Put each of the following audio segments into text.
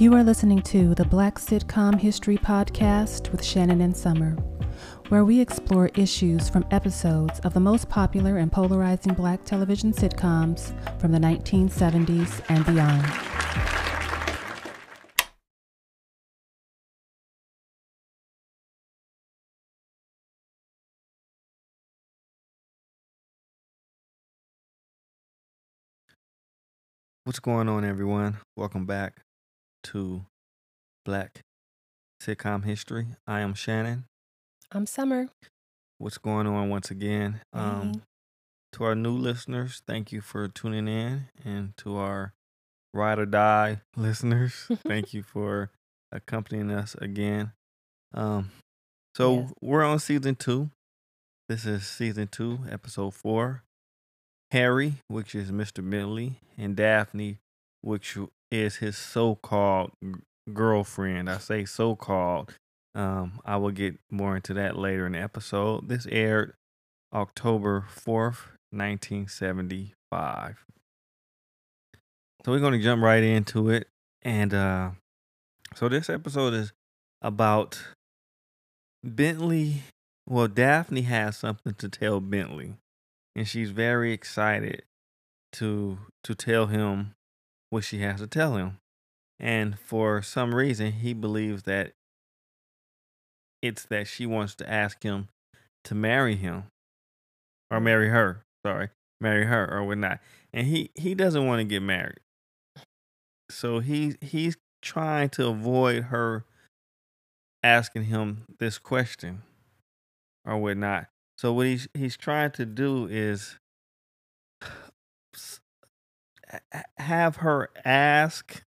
You are listening to the Black Sitcom History Podcast with Shannon and Summer, where we explore issues from episodes of the most popular and polarizing black television sitcoms from the 1970s and beyond. What's going on, everyone? Welcome back to Black Sitcom History. I am Shannon. I'm Summer. What's going on once again? Um, to our new listeners, thank you for tuning in, and to our ride or die listeners, thank you for accompanying us again. Um, so Yes. we're on season two. This is season two, episode four. Harry, which is Mr. Bentley, and Daphne, which is his so-called girlfriend. I say so-called. Um, I will get more into that later in the episode. This aired October 4th, 1975. So we're going to jump right into it. And uh, so this episode is about Bentley. Well, Daphne has something to tell Bentley, and she's very excited to to tell him what she has to tell him. And for some reason, he believes that it's that she wants to ask him to marry him or marry her. Sorry, marry her or whatnot. And he he doesn't want to get married, so he he's trying to avoid her asking him this question or whatnot. So what he's he's trying to do is have her ask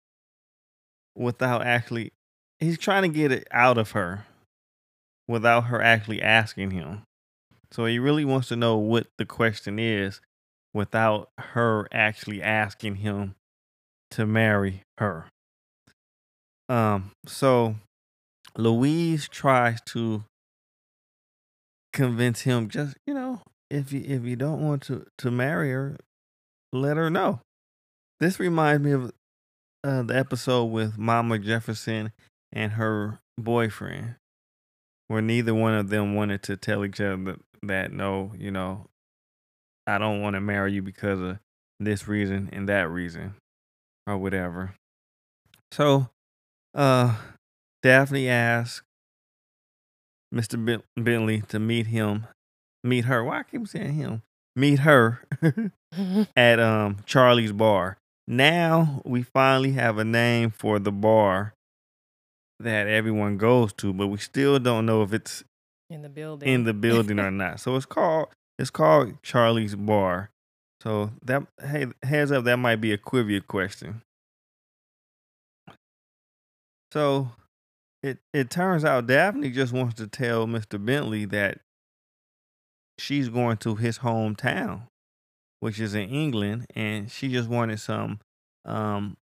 without actually he's trying to get it out of her without her actually asking him. So he really wants to know what the question is without her actually asking him to marry her. Um so Louise tries to convince him just, you know, if you if you don't want to to marry her, let her know. This reminds me of uh, the episode with Mama Jefferson and her boyfriend, where neither one of them wanted to tell each other that, that no, you know, I don't want to marry you because of this reason and that reason, or whatever. So, uh, Daphne asked Mr. Ben- Bentley to meet him, meet her. Why I keep saying him? Meet her at um Charlie's bar. Now we finally have a name for the bar that everyone goes to, but we still don't know if it's in the building. in the building or not. So it's called it's called Charlie's Bar. So that hey heads up that might be a trivia question. So it it turns out Daphne just wants to tell Mr. Bentley that she's going to his hometown, which is in England, and she just wanted some um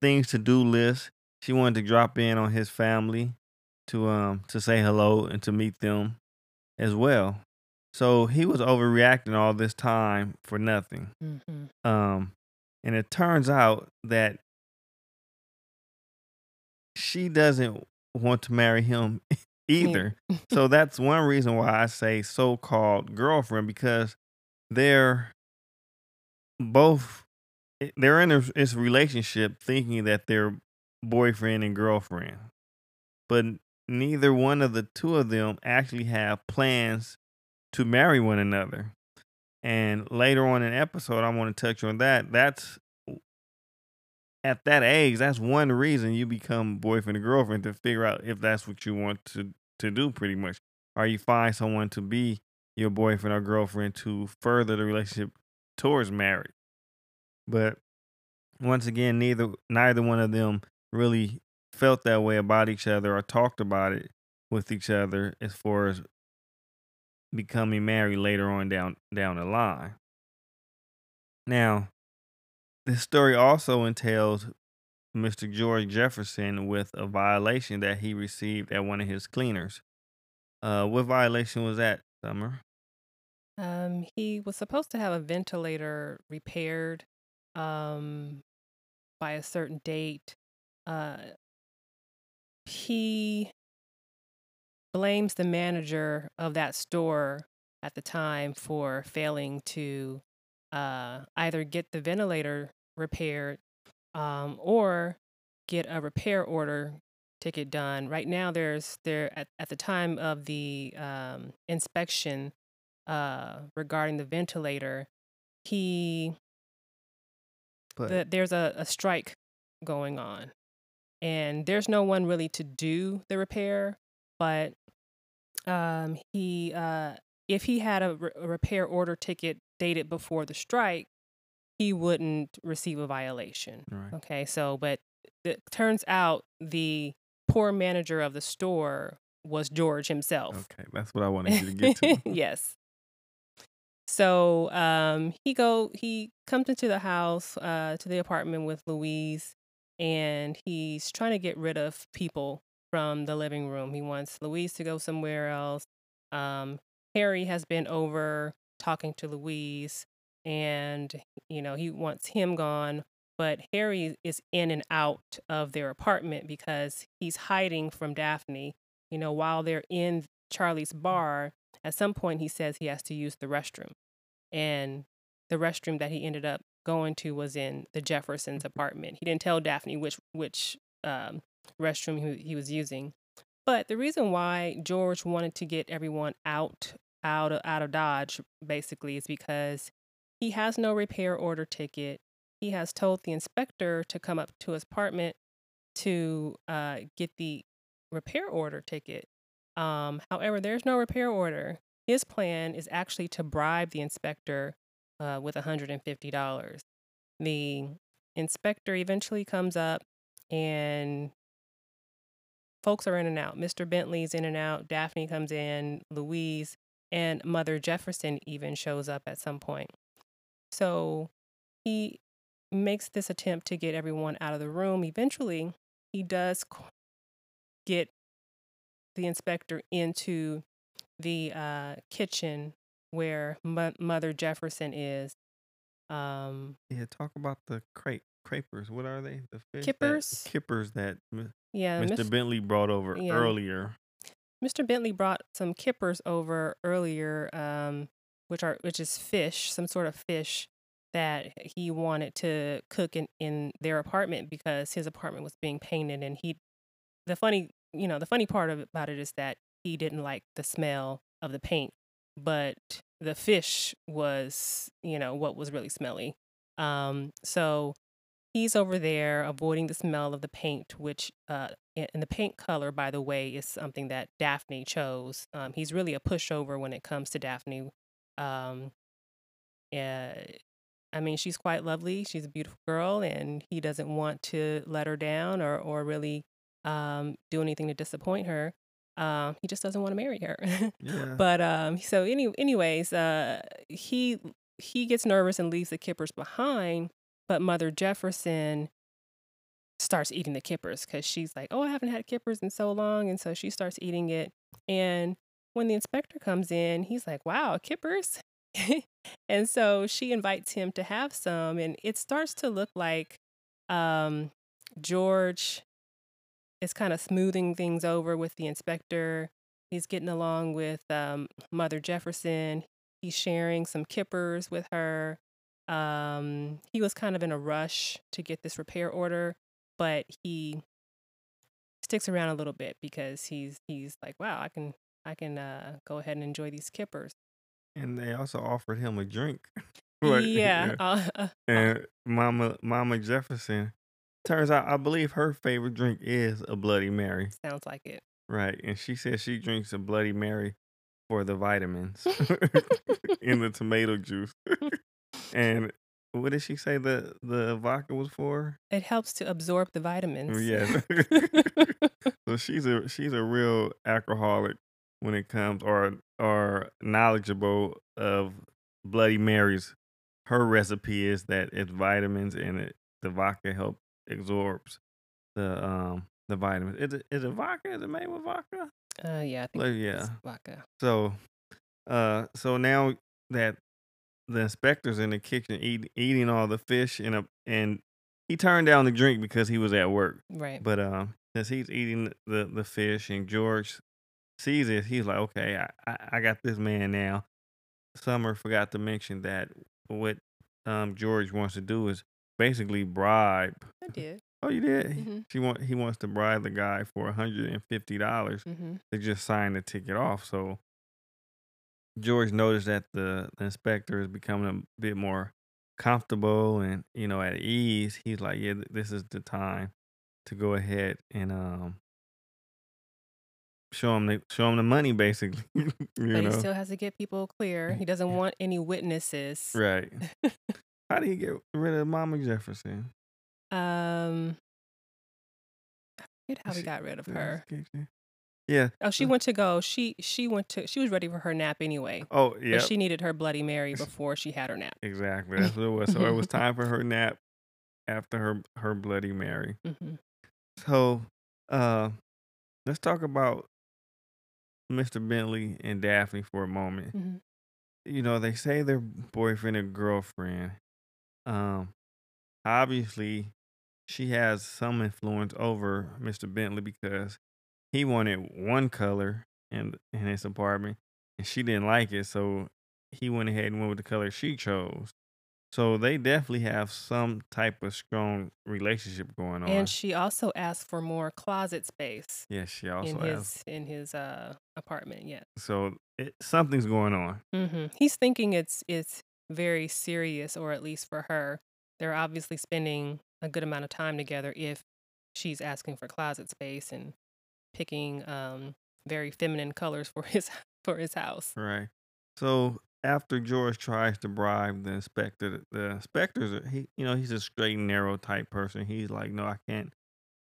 things to do list. She wanted to drop in on his family to um to say hello and to meet them as well. So he was overreacting all this time for nothing. Mhm. Um, and it turns out that she doesn't want to marry him either. so that's one reason why I say so-called girlfriend because they're both eh, they're in this relationship thinking that they're boyfriend and girlfriend, but neither one of the two of them actually have plans to marry one another. And later on in episode, I want to touch on that. That's at that age, that's one reason you become boyfriend and girlfriend to figure out if that's what you want to to do pretty much. Or you find someone to be your boyfriend or girlfriend to further the relationship towards marriage. But once again, neither neither one of them really felt that way about each other or talked about it with each other as far as becoming married later on down down the line. Now, this story also entails Mr. George Jefferson with a violation that he received at one of his cleaners. Uh, what violation was that, Summer? Um, he was supposed to have a ventilator repaired um, by a certain date. uh, he blames the manager of that store at the time for failing to uh, either get the ventilator repaired um, or get a repair order ticket done. Right now, there's there at, at the time of the um, inspection uh, regarding the ventilator, he But the, there's a, a strike going on, and there's no one really to do the repair. But um, he, uh, if he had a, re- a repair order ticket dated before the strike, he wouldn't receive a violation. right. Okay, so but it turns out the poor manager of the store was George himself. Okay, that's what I wanted you to get to. yes. So um, he go he comes into the house uh, to the apartment with Louise, and he's trying to get rid of people from the living room. He wants Louise to go somewhere else. Um, Harry has been over talking to Louise, and you know he wants him gone. But Harry is in and out of their apartment because he's hiding from Daphne. You know, while they're in Charlie's bar, at some point he says he has to use the restroom. And the restroom that he ended up going to was in the Jeffersons' apartment. He didn't tell Daphne which which um, restroom he, he was using. But the reason why George wanted to get everyone out out of, out of Dodge basically is because he has no repair order ticket. He has told the inspector to come up to his apartment to uh, get the repair order ticket. Um, however, there's no repair order. His plan is actually to bribe the inspector uh, with $150. The inspector eventually comes up and folks are in and out. Mr. Bentley's in and out. Daphne comes in. Louise and Mother Jefferson even shows up at some point. So he makes this attempt to get everyone out of the room. Eventually, he does get the inspector into the uh, kitchen where Mo- Mother Jefferson is. Um, Yeah, talk about the crepe crapers. What are they? The fish Kippers? That, kippers that M- yeah, Mr. Mis- Bentley brought over yeah. earlier. Mr. Bentley brought some kippers over earlier, um, which are which is fish, some sort of fish that he wanted to cook in, in their apartment because his apartment was being painted and he the funny you know the funny part about it is that he didn't like the smell of the paint but the fish was you know what was really smelly. Um so he's over there avoiding the smell of the paint which uh and the paint color by the way is something that daphne chose. Um he's really a pushover when it comes to daphne. Um yeah I mean, she's quite lovely. She's a beautiful girl, and he doesn't want to let her down or or really um, do anything to disappoint her. Um, he just doesn't want to marry her. Yeah. but um, so any anyways, uh, he he gets nervous and leaves the kippers behind. But Mother Jefferson starts eating the kippers because she's like, "Oh, I haven't had kippers in so long," and so she starts eating it. And when the inspector comes in, he's like, "Wow, kippers." and so she invites him to have some and it starts to look like um, george is kind of smoothing things over with the inspector. He's getting along with um, mother jefferson. He's sharing some kippers with her. Um, he was kind of in a rush to get this repair order but he sticks around a little bit because he's he's like wow i can i can uh, go ahead and enjoy these kippers. And they also offered him a drink. Right, yeah. Uh, uh, And Mama Mama Jefferson turns out I believe her favorite drink is a Bloody Mary. sounds like it. Right. And she says she drinks a Bloody Mary for the vitamins in the tomato juice. and what did she say the the vodka was for? It helps to absorb the vitamins. Yeah. so she's a she's a real alcoholic when it comes or or knowledgeable of Bloody Marys. Her recipe is that it's vitamins and it the vodka help absorbs the um the vitamins. Is it is it vodka? Is it made with vodka? uh, yeah, I think Like, it's yeah. vodka. So uh so now that the inspectors in the kitchen eat, eating all the fish and a and he turned down the drink because he was at work. Right. But um, since he's eating the the fish and George sees it, he's like, okay, I, I, I got this man now. Summer forgot to mention that what um George wants to do is basically bribe. I did. Oh, you did. He- Mhm. She want he wants to bribe the guy for hundred and fifty dollars hmm to just sign the ticket off. So George noticed that the, the inspector is becoming a bit more comfortable and you know at ease. He's like, yeah, this is the time to go ahead and um show him the show him the money, basically. you But know, he still has to get people clear. He doesn't want any witnesses. right? How do you get rid of Mama Jefferson? Um, I forget how we got rid of her. Yeah. Oh, she went to go. She she went to. She was ready for her nap anyway. Oh, yeah. She needed her Bloody Mary before she had her nap. Exactly. That's what it was. So it was time for her nap after her her Bloody Mary. hmm So, uh, let's talk about Mr. Bentley and Daphne for a moment. hmm You know, they say they're boyfriend and girlfriend. Um, obviously, she has some influence over Mr. Bentley because he wanted one color in in his apartment, and she didn't like it, so he went ahead and went with the color she chose. So they definitely have some type of strong relationship going on. And she also asked for more closet space yes, she also in his in his uh apartment. Yeah. So it, something's going on. hmm He's thinking it's it's very serious, or at least for her, they're obviously spending a good amount of time together. If she's asking for closet space and picking um very feminine colors for his for his house. Right. So after George tries to bribe the inspector, the inspector's he, you know, he's a straight and narrow type person. He's like, no, I can't,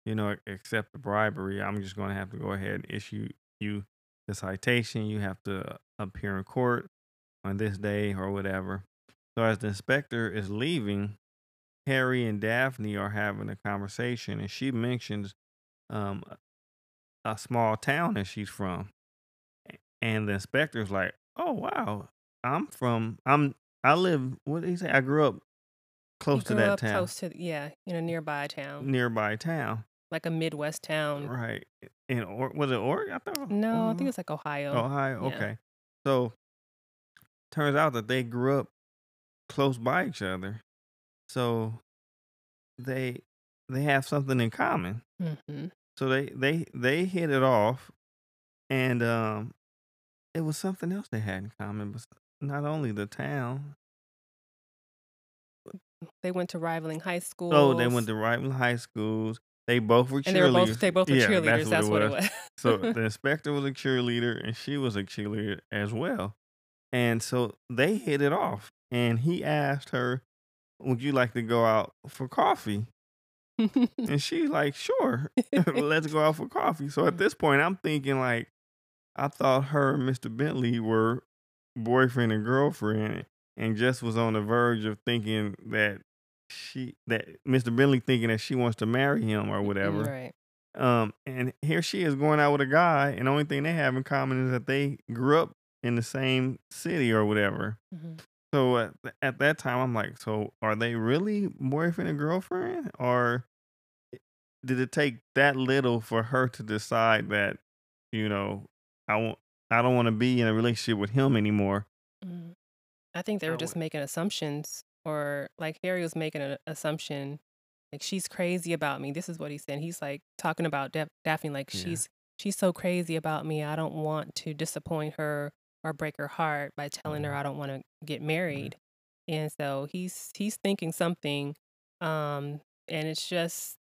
you know, accept the bribery. I'm just going to have to go ahead and issue you the citation. You have to appear in court on this day or whatever. So as the inspector is leaving, Harry and Daphne are having a conversation, and she mentions um, a small town that she's from. And the inspector's like, "Oh wow, I'm from I'm I live what did he say? I grew up close to that up town, close to yeah, in a nearby town, nearby town, like a Midwest town. right? And or was it Oregon? I thought No, I think it's like Ohio. Ohio. yeah. Okay, so turns out that they grew up close by each other, so they they have something in common. hmm So they they they hit it off, and um, it was something else they had in common, but not only the town. They went to rivaling high schools. Oh, they went to rivaling high schools. They both were cheerleaders. and they were both they both were Yeah, cheerleaders. That's, what, it was. so the inspector was a cheerleader, and she was a cheerleader as well. And so they hit it off. And he asked her, "Would you like to go out for coffee?" And she's like, "Sure, let's go out for coffee." So at this point, I'm thinking like, I thought her and Mr. Bentley were boyfriend and girlfriend, and just was on the verge of thinking that she that Mr. Bentley thinking that she wants to marry him or whatever. right. Um, and here she is going out with a guy, and the only thing they have in common is that they grew up in the same city or whatever. Mhm. So at, at that time, I'm like, so are they really boyfriend and girlfriend, or did it take that little for her to decide that, you know, I want, I don't want to be in a relationship with him anymore? Mm. I think they were just making assumptions, or like Harry was making an assumption, like she's crazy about me. This is what he said. He's like talking about Daphne, like Yeah. she's she's so crazy about me. I don't want to disappoint her or break her heart by telling her Mhm. I don't want to get married. And so he's he's thinking something, um, and it's just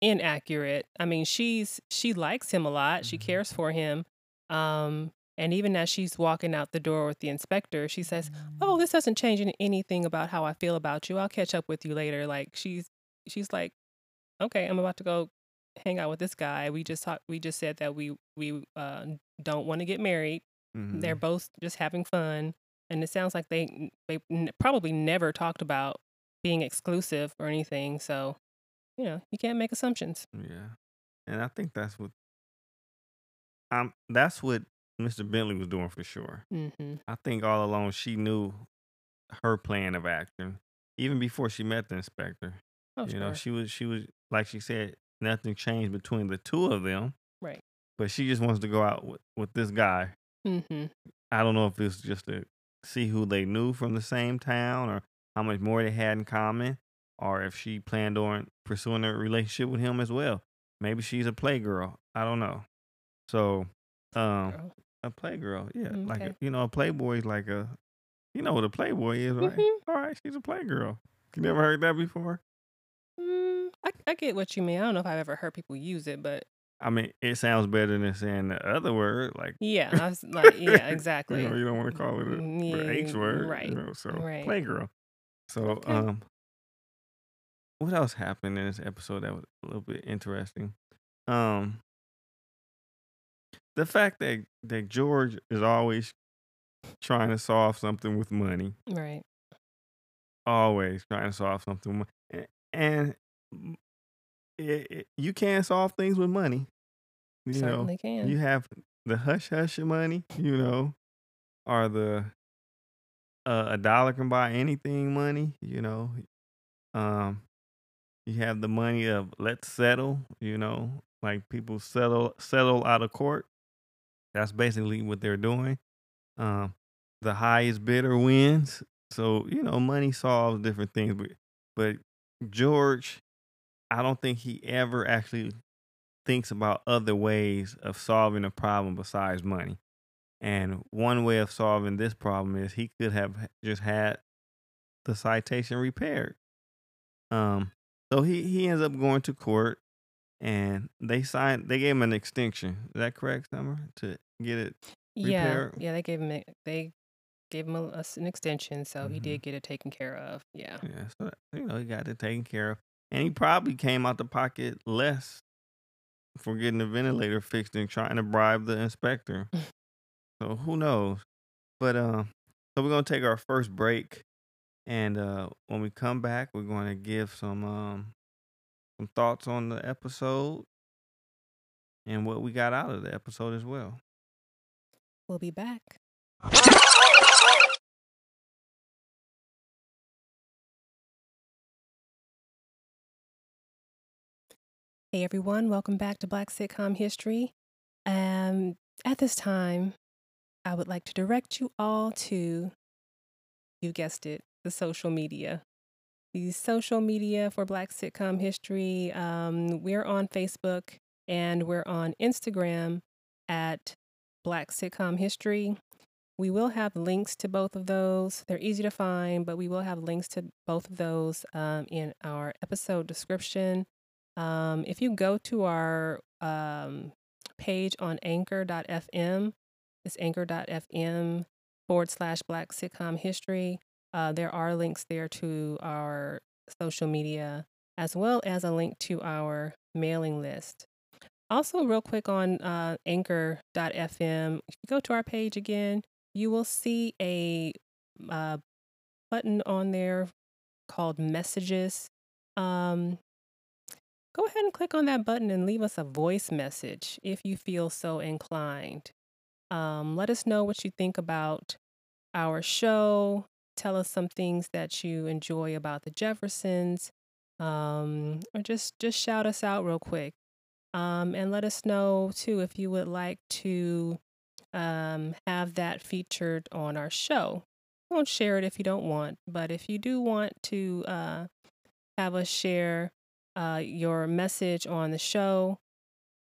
inaccurate. I mean, she's she likes him a lot. She Mhm. cares for him. Um, and even as she's walking out the door with the inspector, she says, "Oh, this doesn't change any- anything about how I feel about you. I'll catch up with you later." Like she's she's like, "Okay, I'm about to go hang out with this guy. We just talked. We just said that we we uh, don't want to get married. They're Mhm. both just having fun, and it sounds like they they probably never talked about being exclusive or anything. So, you know, you can't make assumptions. Yeah, and I think that's what, um, that's what Mr. Bentley was doing for sure. hmm I think all along she knew her plan of action, even before she met the inspector. Oh, you know, she was she was like she said, nothing changed between the two of them. Right. But she just wants to go out with, with this guy. Mm-hmm. I don't know if it's just to see who they knew from the same town or how much more they had in common, or if she planned on pursuing a relationship with him as well. Maybe she's a playgirl. I don't know. So, um, a playgirl, yeah, Mm, like a, you know, a playboy is like a, you know what a playboy is, right? Mhm. All right, she's a playgirl. You never heard that before? Mm, I, I get what you mean. I don't know if I've ever heard people use it, but I mean, it sounds better than saying the other word, like yeah, I was like, yeah, exactly. you know, you don't want to call it a, the H word, right, You know, so right. playgirl. So, Okay. um, what else happened in this episode that was a little bit interesting? Um, the fact that that George is always trying to solve something with money, Right. always trying to solve something, and mm, it, it, you can't solve things with money. You know, can. you have the hush hush money, you know, or the uh, a dollar can buy anything money, you know. Um, you have the money of let's settle, you know, like people settle settle out of court. That's basically what they're doing. Um, the highest bidder wins. So you know, money solves different things, but but George, I don't think he ever actually thinks about other ways of solving a problem besides money. And one way of solving this problem is he could have just had the citation repaired. Um, so he he ends up going to court, and they signed. They gave him an extension. Is that correct, Summer? To get it. yeah, yeah. They gave him a- they gave him a, an extension, so he Mhm. did get it taken care of. Yeah. Yeah, so you know he got it taken care of, and he probably came out the pocket less for getting the ventilator fixed and trying to bribe the inspector. so who knows? But um, so we're gonna take our first break, and uh, when we come back, we're going to give some um some thoughts on the episode and what we got out of the episode as well. We'll be back. Hey everyone, welcome back to Black Sitcom History. Um, at this time, I would like to direct you all to, you guessed it, the social media. The social media for Black Sitcom History. Um, we're on Facebook and we're on Instagram at Black Sitcom History. We will have links to both of those. They're easy to find, but we will have links to both of those um, in our episode description. Um, if you go to our um, page on anchor.fm, it's anchor.fm forward slash black sitcom history. Uh, there are links there to our social media as well as a link to our mailing list. Also, real quick on uh, anchor.fm, if you go to our page again, you will see a uh, button on there called messages. Um, go ahead and click on that button and leave us a voice message if you feel so inclined. Um, let us know what you think about our show. Tell us some things that you enjoy about the Jeffersons, um, or just just shout us out real quick. Um, and let us know too if you would like to um, have that featured on our show. Won't share it if you don't want, but if you do want to uh, have us share uh, your message on the show,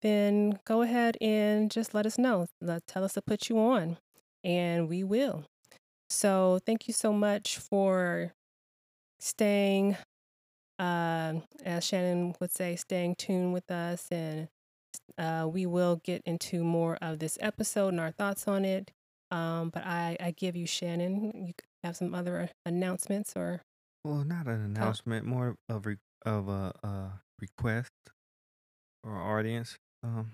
then go ahead and just let us know. Let, tell us to put you on, and we will. So, thank you so much for staying, uh, as Shannon would say, staying tuned with us. And uh, we will get into more of this episode and our thoughts on it. Um, but I, I give you, Shannon, you have some other announcements or. Well, not an announcement, more of re- of a, a request for our audience. Um,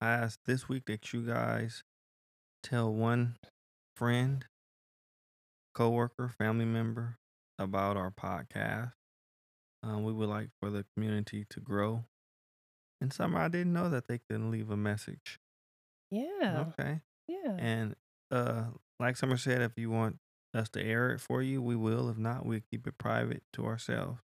I asked this week that you guys tell one friend, coworker, family member about our podcast. Um, we would like for the community to grow. And some I didn't know that they can leave a message. Yeah. Okay. Yeah. And uh, like Summer said, if you want us to air it for you, we will. If not, we keep it private to ourselves.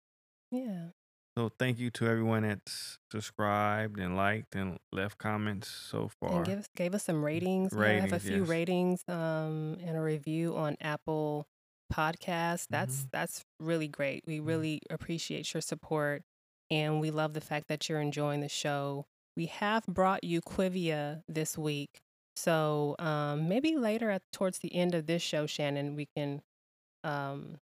Yeah. So thank you to everyone that's subscribed and liked and left comments so far. And give gave us some ratings. I have a few yes. ratings um and a review on Apple Podcasts. That's Mhm. that's really great. We Mhm. really appreciate your support and we love the fact that you're enjoying the show. We have brought you Quivia this week. So um maybe later at towards the end of this show, Shannon, we can um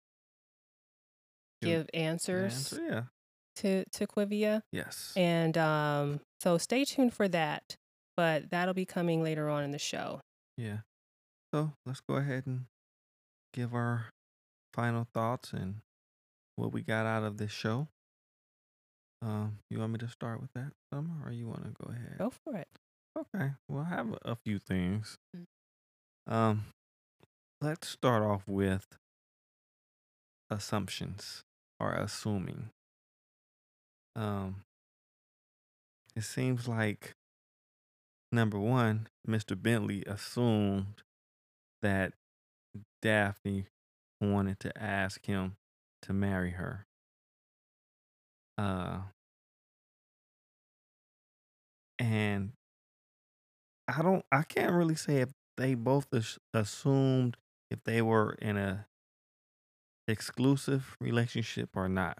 Give answers Answer, yeah. to to Quivia. Yes. And um, so stay tuned for that. But that'll be coming later on in the show. Yeah. So let's go ahead and give our final thoughts and what we got out of this show. Um, you want me to start with that, Summer, or you want to go ahead? Go for it. Okay. Well, I have a, a few things. Mm. Um, let's start off with assumptions or assuming. Um, it seems like number one, Mr. Bentley assumed that Daphne wanted to ask him to marry her. Uh, and I don't, I can't really say if they both assumed if they were in a exclusive relationship or not.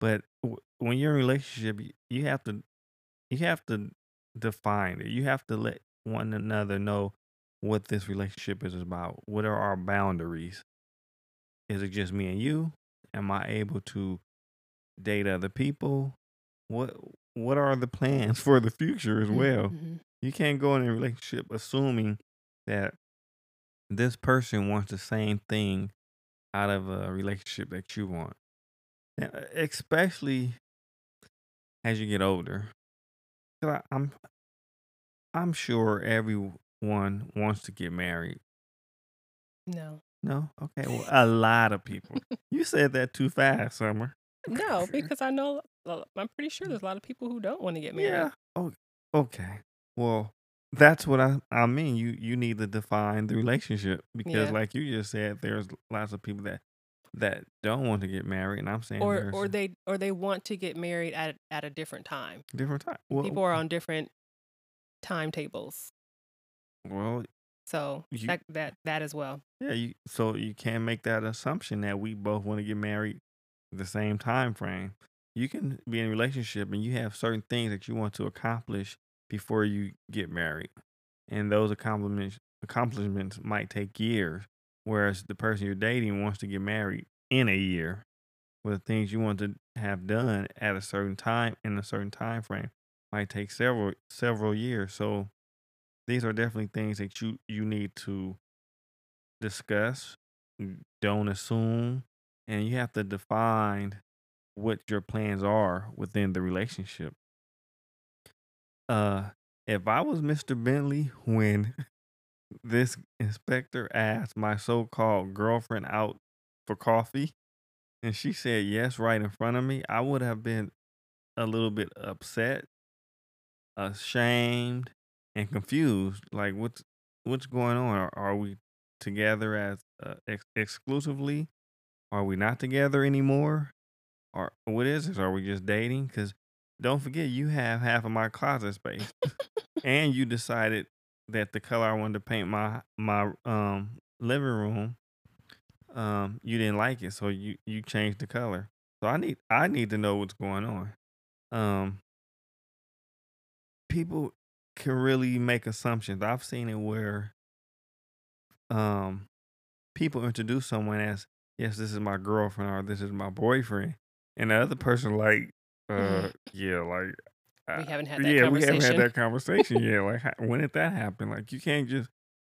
But w- when you're in a relationship, y- you have to, you have to define it. You have to let one another know what this relationship is about. What are our boundaries? Is it just me and you? Am I able to date other people? What What are the plans for the future as well? Mhm. You can't go in a relationship assuming that this person wants the same thing out of a relationship that you want. Yeah, Especially as you get older. I, I'm I'm sure everyone wants to get married. No. No? Okay. Well, a lot of people. You said that too fast, Summer. No, because I know, uh, I'm pretty sure there's a lot of people who don't want to get married. Yeah. Oh, okay. Well, that's what I I mean. You you need to define the relationship because, Yeah. like you just said, there's lots of people that that don't want to get married, and I'm saying Or there's or they or they want to get married at at a different time. different time. Well, People are on different timetables. well, So You- that that that as well. yeah. You so you can't make that assumption that we both want to get married the same time frame. You can be in a relationship and you have certain things that you want to accomplish before you get married, and those accomplishments accomplishments might take years. Whereas the person you're dating wants to get married in a year, with things you want to have done at a certain time in a certain time frame might take several several years. So these are definitely things that you you need to discuss. Mm, don't assume, and you have to define what your plans are within the relationship. Uh, if I was Mr. Bentley when this inspector asked my so-called girlfriend out for coffee, and she said yes right in front of me, I would have been a little bit upset, ashamed, and confused. Like, what's what's going on? Are, are we together as uh, ex- exclusively? Are we not together anymore? Or what is this? Are we just dating? Because don't forget, you have half of my closet space, and you decided that the color I wanted to paint my my um living room, um, you didn't like it, so you you changed the color. So I need I need to know what's going on. Um, people can really make assumptions. I've seen it where um people introduce someone as yes, this is my girlfriend or this is my boyfriend, and the other person like, uh, yeah, like We haven't had that yeah, we haven't had conversation. that conversation yet. Like, how- when did that happen? Like, you can't just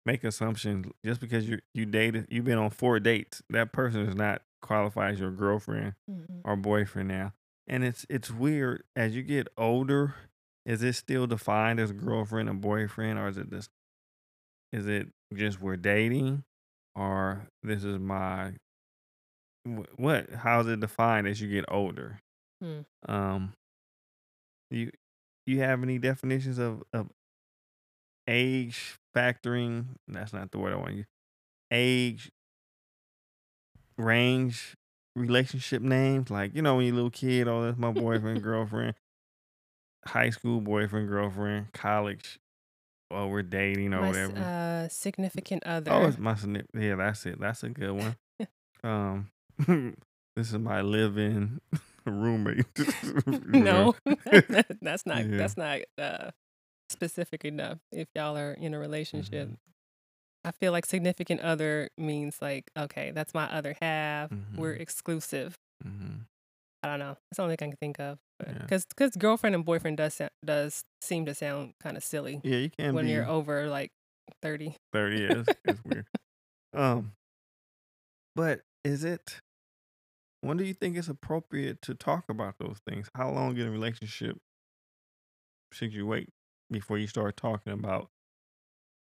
make assumptions just because you you dated, you've been on four dates. That person is not qualified as your girlfriend Mhm. or boyfriend now. And it's it's weird as you get older. Is it still defined as girlfriend and boyfriend, or is it just is it just we're dating, or this is my what? How is it defined as you get older? Hmm. Um, you you have any definitions of of age factoring? That's not the word I want to use. Age range relationship names, like you know when you're a little kid, oh that's my boyfriend, girlfriend, high school boyfriend, girlfriend, college, oh we're dating or My whatever. uh, significant other. Oh, it's my signi- yeah, that's it. That's a good one. um, this is my live-in roommate. No, that's not Yeah. that's not uh, specific enough. If y'all are in a relationship, Mhm. I feel like significant other means like okay, that's my other half. We're Mhm. exclusive. Mhm. I don't know. That's the only thing I can think of. Yeah. Because because girlfriend and boyfriend does does seem to sound kind of silly Yeah, you can when be you're over like thirty. thirty. Yeah, it's, it's weird. Um, but is it? When do you think it's appropriate to talk about those things? How long in a relationship should you wait before you start talking about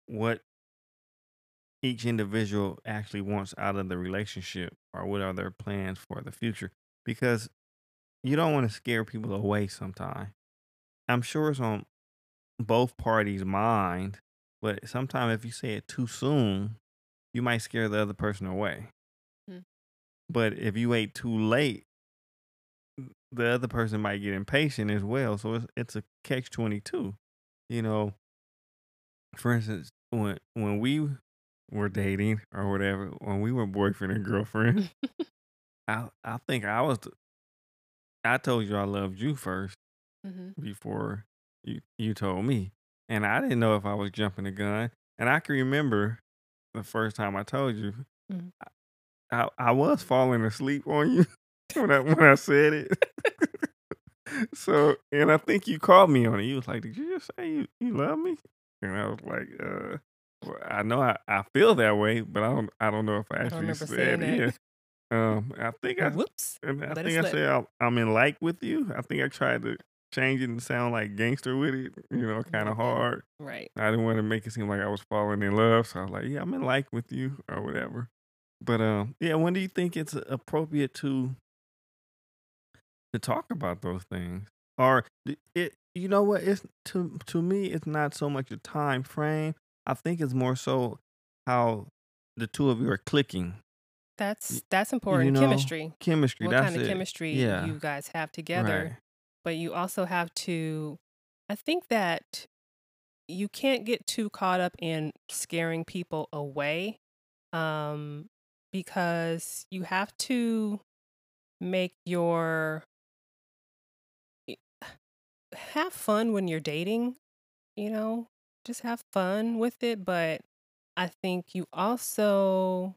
what each individual actually wants out of the relationship or what are their plans for the future? Because you don't want to scare people away sometime. I'm sure it's on both parties' mind, but sometimes if you say it too soon, you might scare the other person away. But if you wait too late, the other person might get impatient as well. So it's it's a catch twenty two. You know, for instance, when when we were dating or whatever, when we were boyfriend and girlfriend, I I think I was. the- I told you I loved you first hmm before you you told me, and I didn't know if I was jumping the gun. And I can remember the first time I told you, Mhm. I I was falling asleep on you when I when I said it. so, and I think you called me on it. You was like, "Did you just say you you love me?" And I was like, "Uh." Well, I know I, I feel that way, but I don't I don't know if I actually remember said it. Um, I think I Whoops. I think I said I'm in like with you. I think I tried to change it and sound like gangster with it, you know, kind of hard. Right. I didn't want to make it seem like I was falling in love, so I was like, "Yeah, I'm in like with you" or whatever. But um, yeah, when do you think it's appropriate to to talk about those things? Or it, you know what? It's to to me, it's not so much a time frame. I think it's more so how the two of you are clicking That's that's important. know, chemistry. chemistry. What kind of it. chemistry Yeah. you guys have together. Right. But you also have to I think that you can't get too caught up in scaring people away. Um because you have to make your have fun when you're dating, you know, just have fun with it, but I think you also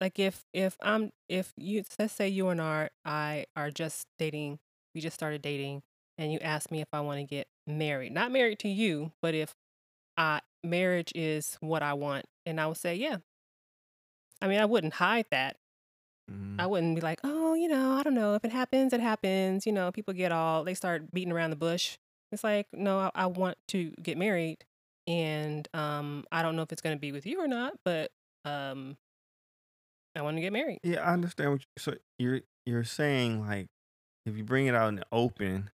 like if if I'm if you let's say you and I I are just dating, we just started dating and you ask me if I want to get married. Not married to you, but if I marriage is what I want and I would say, yeah. I mean, I wouldn't hide that. Mhm. I wouldn't be like, oh, you know, I don't know. If it happens, it happens. You know, people get all, they start beating around the bush. It's like, no, I, I want to get married. And um, I don't know if it's going to be with you or not, but um, I want to get married. Yeah, I understand what you, so you're you're saying like if you bring it out in the open,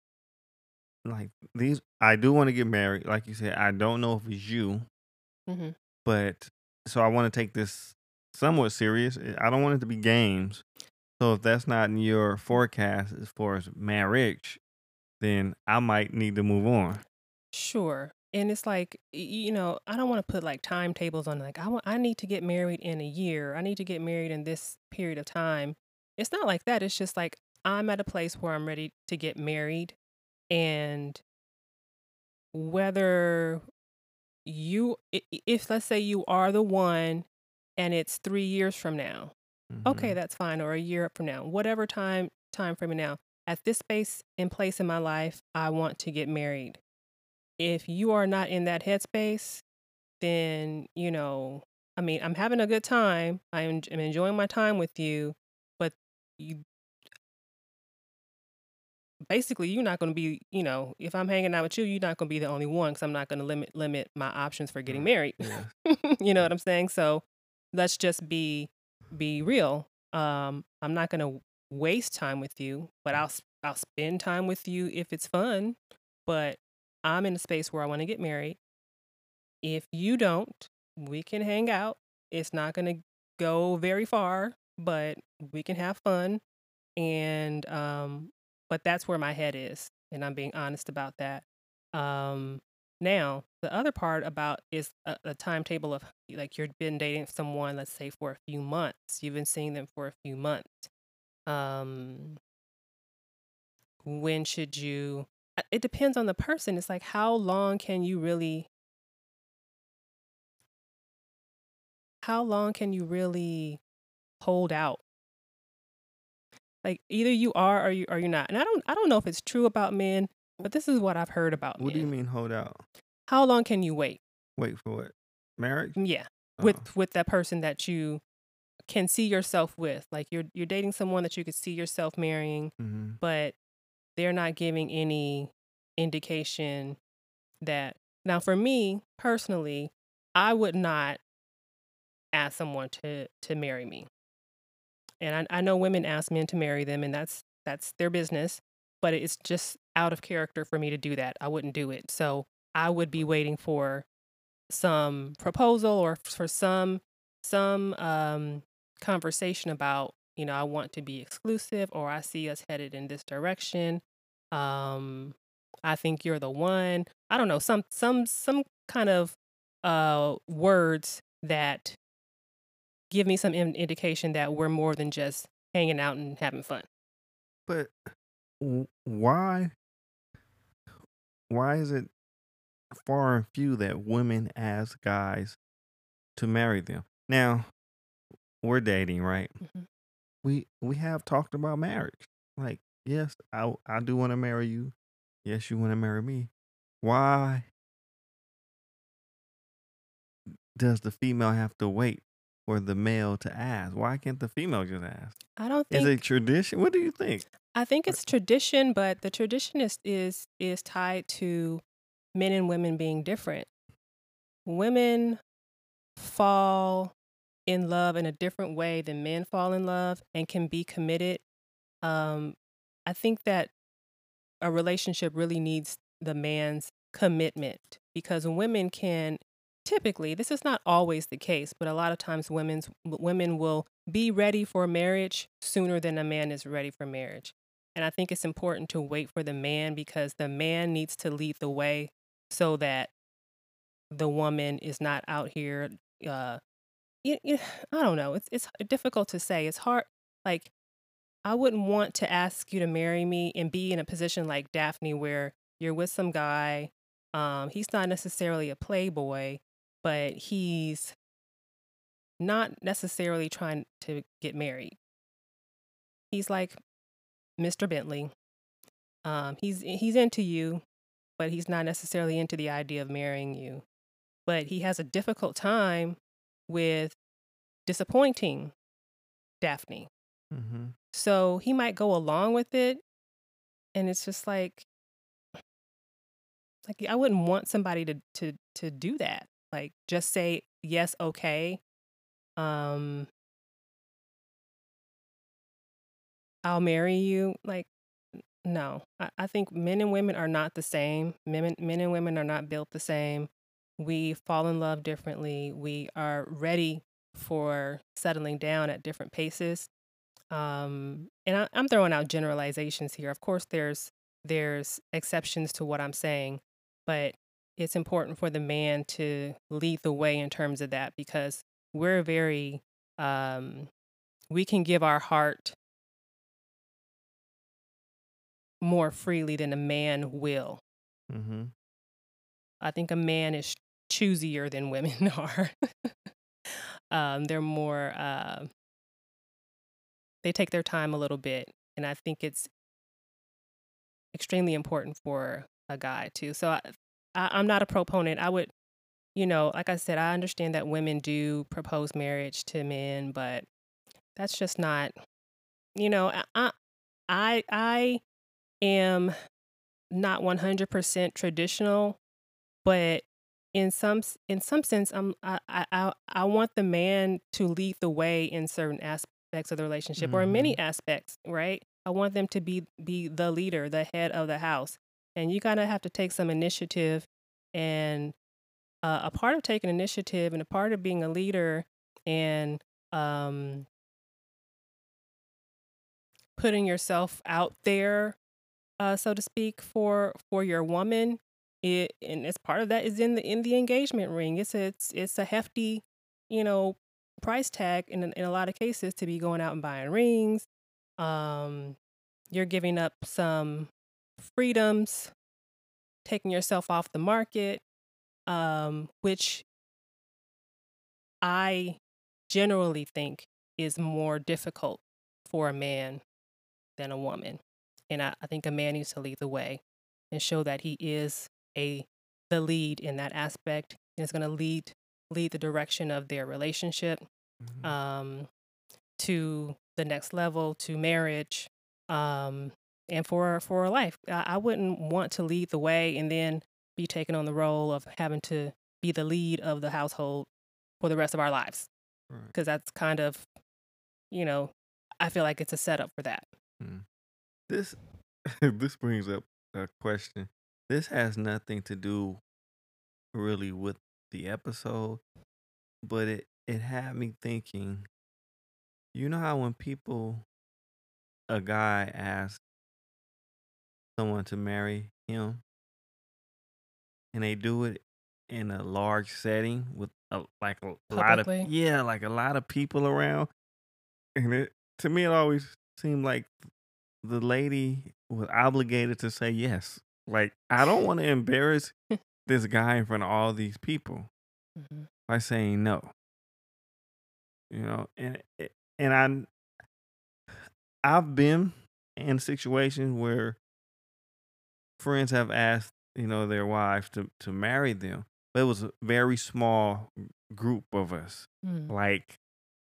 like these I do want to get married. Like you said, I don't know if it's you, hmm but so I want to take this somewhat serious. Eh, I don't want it to be games. So if that's not in your forecast as far as marriage, then I might need to move on. Sure. And it's like, you know, I don't want to put like timetables on like I want I need to get married in a year. I need to get married in this period of time. It's not like that. It's just like I'm at a place where I'm ready to get married and whether you if let's say you are the one and it's 3 years from now. Okay, Mhm. that's fine or a year from now. Whatever time time frame now. At this space and place in my life, I want to get married if you are not in that headspace, then, you know, I mean, I'm having a good time. I am I'm enjoying my time with you, but you basically you're not going to be, you know, if I'm hanging out with you, you're not going to be the only one cuz I'm not going to limit limit my options for getting married. Yeah. you know what I'm saying? So, let's just be be real. Um I'm not going to waste time with you, but I'll I'll spend time with you if it's fun, but I'm in a space where I want to get married. If you don't, we can hang out. It's not going to go very far, but we can have fun and um, but that's where my head is, and I'm being honest about that. Um, now, the other part about is a, a timetable of like you've been dating someone, let's say for a few months, you've been seeing them for a few months. Um, when should you? uh, It depends on the person. It's like how long can you really? How long can you really hold out? Like either you are or you or you're not. And I don't I don't know if it's true about men, but this is what I've heard about What do you mean hold out? How long can you wait? Wait for what? Marriage? Yeah, Oh. with with that person that you can see yourself with. Like you're you're dating someone that you could see yourself marrying, hmm but they're not giving any indication that now for me personally, I would not ask someone to to marry me. And I, I know women ask men to marry them and that's that's their business, but it's just out of character for me to do that. I wouldn't do it. So I would be waiting for some proposal or for some some um conversation about you know i want to be exclusive or i see us headed in this direction um i think you're the one i don't know some some some kind of uh words that give me some in- indication that we're more than just hanging out and having fun But why? Why is it far and few that women ask guys to marry them? Now, we're dating, right? Mhm. We we have talked about marriage. Like, yes, I I do want to marry you. Yes, you want to marry me. Why does the female have to wait for the male to ask? Why can't the female just ask? i don't think. Is it tradition? What do you think? I think it's tradition, but the tradition is is is tied to men and women being different. Women fall in love in a different way than men fall in love and can be committed. Um, I think that a relationship really needs the man's commitment because women can typically this is not always the case but a lot of times women's women will be ready for marriage sooner than a man is ready for marriage and i think it's important to wait for the man because the man needs to lead the way so that the woman is not out here uh y- y- i don't know it's it's difficult to say it's hard like I wouldn't want to ask you to marry me and be in a position like Daphne where you're with some guy. Um, he's not necessarily a playboy, but he's not necessarily trying to get married. He's like Mr. Bentley. Um, he's he's into you, but he's not necessarily into the idea of marrying you. But he has a difficult time with disappointing Daphne. Mm-hmm. So he might go along with it. And it's just like like I wouldn't want somebody to to to do that. Like just say yes, okay. Um I'll marry you. Like no. I, I think men and women are not the same. Men men and women are not built the same. We fall in love differently. We are ready for settling down at different paces um and I, i'm throwing out generalizations here of course there's there's exceptions to what i'm saying but it's important for the man to lead the way in terms of that because we're very um we can give our heart more freely than a man will. Mm-hmm. i think a man is choosier than women are. Um they're more uh they take their time a little bit and i think it's extremely important for a guy too. So I, I i'm not a proponent. I would you know like i said i understand that women do propose marriage to men but that's just not you know i i i, I am not 100% traditional but in some in some sense i'm i i i want the man to lead the way in certain aspects of the relationship or in many aspects right? I want them to be be the leader the head of the house and you kind of have to take some initiative and uh, a part of taking initiative and a part of being a leader and um putting yourself out there, uh, so to speak, for for your woman. It and as part of that is in the in the engagement ring. It's a, it's it's a hefty, you know, price tag in in a lot of cases to be going out and buying rings. Um, you're giving up some freedoms, taking yourself off the market, um, which I generally think is more difficult for a man than a woman. And I, I think a man needs to lead the way and show that he is a the lead in that aspect and is going to lead lead the direction of their relationship mm-hmm. um, to the next level to marriage um, and for for a life I, I wouldn't want to lead the way and then be taken on the role of having to be the lead of the household for the rest of our lives because right. that's kind of you know i feel like it's a setup for that hmm. This this brings up a question this has nothing to do really with the episode but it it had me thinking you know how when people a guy asks someone to marry him and they do it in a large setting with a, like a lot of yeah, like a lot of people around. And it to me, it always seemed like the lady was obligated to say yes. Like I don't want to embarrass this guy in front of all these people mm-hmm. by saying no. You know, and and I I've been in situations where friends have asked you know their wives to to marry them but it was a very small group of us mm. like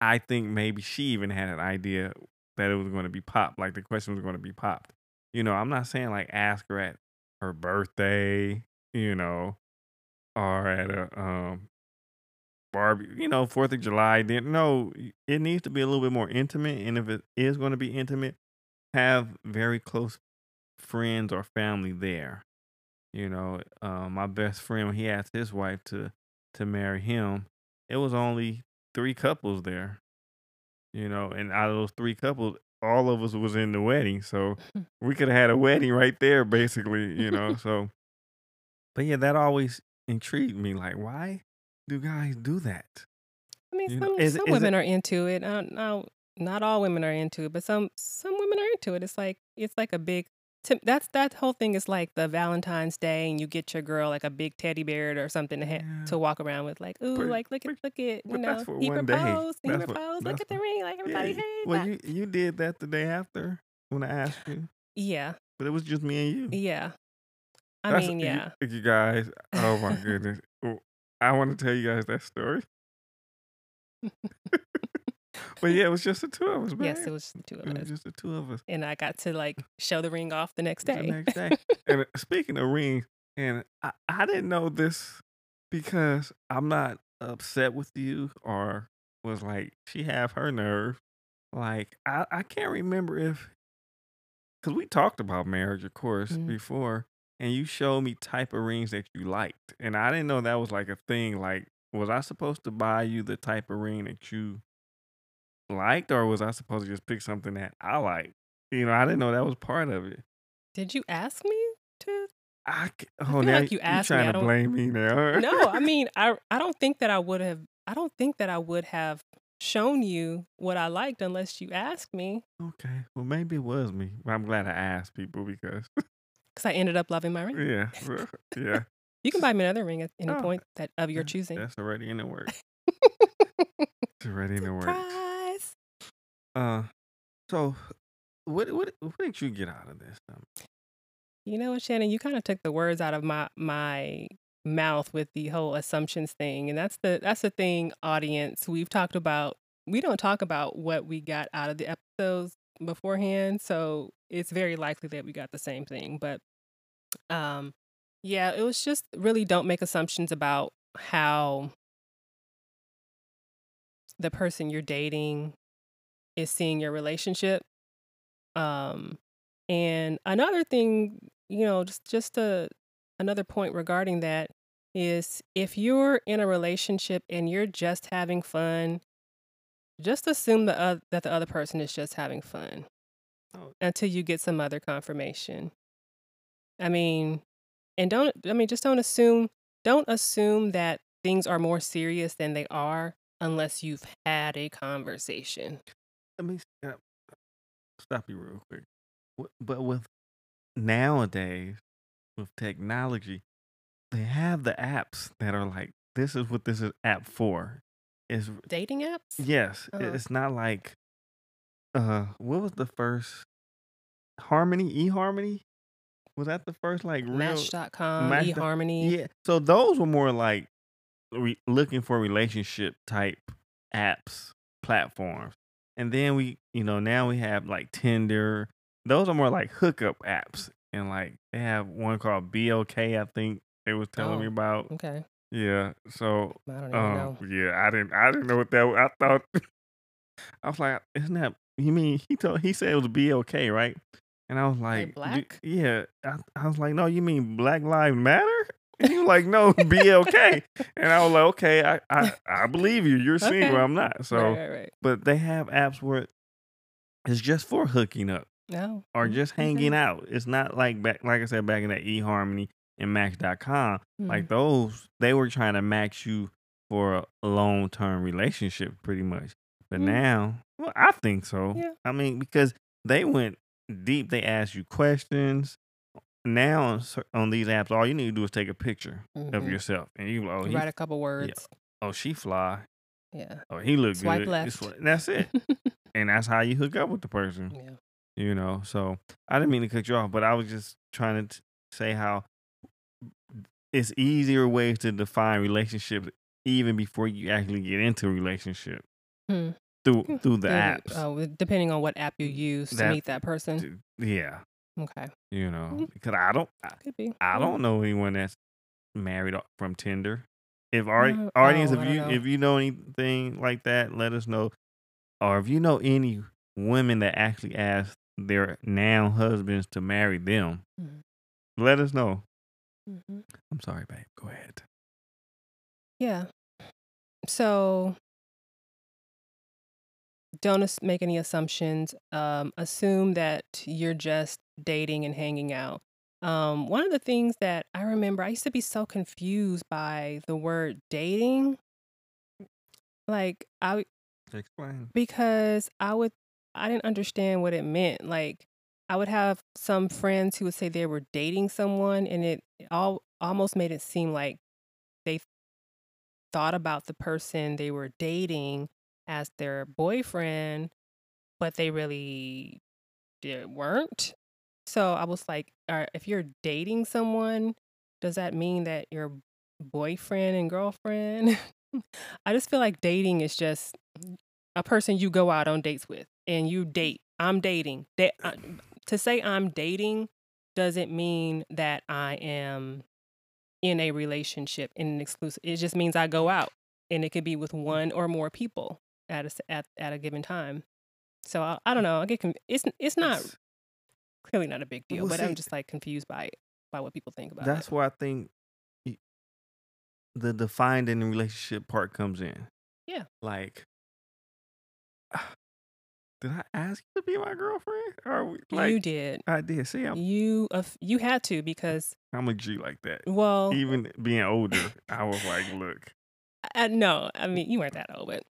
i think maybe she even had an idea that it was going to be popped like the question was going to be popped you know i'm not saying like ask her at her birthday you know or at a um barbie you know fourth of july then no it needs to be a little bit more intimate and if it is going to be intimate have very close friends or family there you know, uh, my best friend he asked his wife to to marry him, it was only three couples there. You know, and out of those three couples, all of us was in the wedding, so we could have had a wedding right there, basically. You know, so. But yeah, that always intrigued me. Like, why do guys do that? I mean, you some, is, some is women it, are into it. I I not all women are into it, but some some women are into it. It's like it's like a big to, that's that whole thing is like the Valentine's Day, and you get your girl like a big teddy bear or something to ha- yeah. to walk around with, like, ooh, but, like look at look at you know he proposed, he proposed, look at the ring, like everybody, yeah. hey. Well, you you did that the day after when I asked you. Yeah. But it was just me and you. Yeah. I that's, mean, yeah. You, you guys, oh my goodness, I want to tell you guys that story. but yeah, it was just the two of us. Man. Yes, it was the two of it us. just the two of us. And I got to like show the ring off the next day. The next day. and uh, speaking of rings, and I, I didn't know this because I'm not upset with you or was like she have her nerve. Like I, I can't remember if because we talked about marriage, of course, mm-hmm. before, and you showed me type of rings that you liked, and I didn't know that was like a thing. Like, was I supposed to buy you the type of ring that you liked, or was I supposed to just pick something that I like? You know, I didn't know that was part of it. Did you ask me to? I, oh, I now like you asked trying me. to blame me now. no, I mean, I I don't think that I would have. I don't think that I would have shown you what I liked unless you asked me. Okay, well maybe it was me. I'm glad I asked people because because I ended up loving my ring. Yeah, yeah. you can buy me another ring at any oh, point that of your choosing. That's already in the works. it's already in the works. Uh, so what what what did you get out of this? Um, you know what, Shannon, you kind of took the words out of my my mouth with the whole assumptions thing, and that's the that's the thing, audience. We've talked about we don't talk about what we got out of the episodes beforehand, so it's very likely that we got the same thing. But um, yeah, it was just really don't make assumptions about how the person you're dating is seeing your relationship. Um, and another thing, you know, just just a another point regarding that is if you're in a relationship and you're just having fun, just assume the uh, that the other person is just having fun. Oh. until you get some other confirmation. I mean, and don't I mean just don't assume don't assume that things are more serious than they are unless you've had a conversation. Let me uh, stop you real quick. But with nowadays, with technology, they have the apps that are like, this is what this is app for. Is Dating apps? yes, Uh-huh. it's not like, uh, what was the first Harmony? eHarmony? Was that the first like real? Match.com, Match dot- eHarmony. Yeah. So those were more like re- looking for relationship type apps, platforms. And then we, you know, now we have like Tinder. Those are more like hookup apps. And like they have one called BLK, I think they was telling me Oh. about. Okay. Yeah. So I don't even um, know. yeah, I didn't I didn't know what that was. I thought I was like, isn't that you mean he told he said it was BLK, right? And I was like, "Do- black? yeah. I, I was like, no, you mean Black Lives Matter? And was like, no, BLK. and I was like, okay, I I, I believe you. You're single, Okay. I'm not. So, right, right, right. but they have apps where it's just for hooking up No. or Mm, just okay. hanging out. It's not like back, like I said, back in that eHarmony and Match.com. Like Mhm. those, they were trying to match you for a long term relationship, pretty much. But Mm. now, well, I think so. Yeah. I mean, because they went deep, they asked you questions. Now on, cer- on these apps, all you need to do is take a picture of Mhm. yourself, and you oh he, write a couple words. oh she fly, Yeah. oh he look Swipe good. left. It's That's it, and that's how you hook up with the person. yeah. You know, so I didn't mean to cut you off, but I was just trying to t- say how it's easier ways to define relationships even before you actually get into a relationship Hmm. through through the apps. Oh, depending on what app you use to That- meet that person. Yeah, Okay. you know, Mhm. because I don't, I, Could be. I don't know anyone that's married from Tinder. If our Uh, audience, oh, if I don't you know. if you know anything like that, let us know. Or if you know any women that actually ask their now husbands to marry them, Mhm. let us know. Mhm. I'm sorry, babe. Go ahead. Yeah. So don't as- make any assumptions. Um, assume that you're just dating and hanging out. Um, one of the things that I remember, I used to be so confused by the word dating. Like I Explain. because I would I didn't understand what it meant. Like I would have some friends who would say they were dating someone and it all almost made it seem like they thought about the person they were dating as their boyfriend, but they really did, weren't. So I was like, "Are if you're dating someone, does that mean that you're boyfriend and girlfriend?" I just feel like dating is just a person you go out on dates with and you date. I'm dating. Da- uh, to say I'm dating doesn't mean that I am in a relationship in an exclusive. It just means I go out and it could be with one or more people at a at, at a given time. So I, I don't know. I get conf- it's it's not It's- clearly not a big deal, Well, but see, I'm just like confused by by what people think about That's it. why I think the defined in the relationship part comes in. Yeah. Like, did I ask you to be my girlfriend? Or we, like, you did. I did. See, I'm, You of you had to because I'm a G like that. well, Even being older, I was like, look. I, no, I mean you weren't that old, but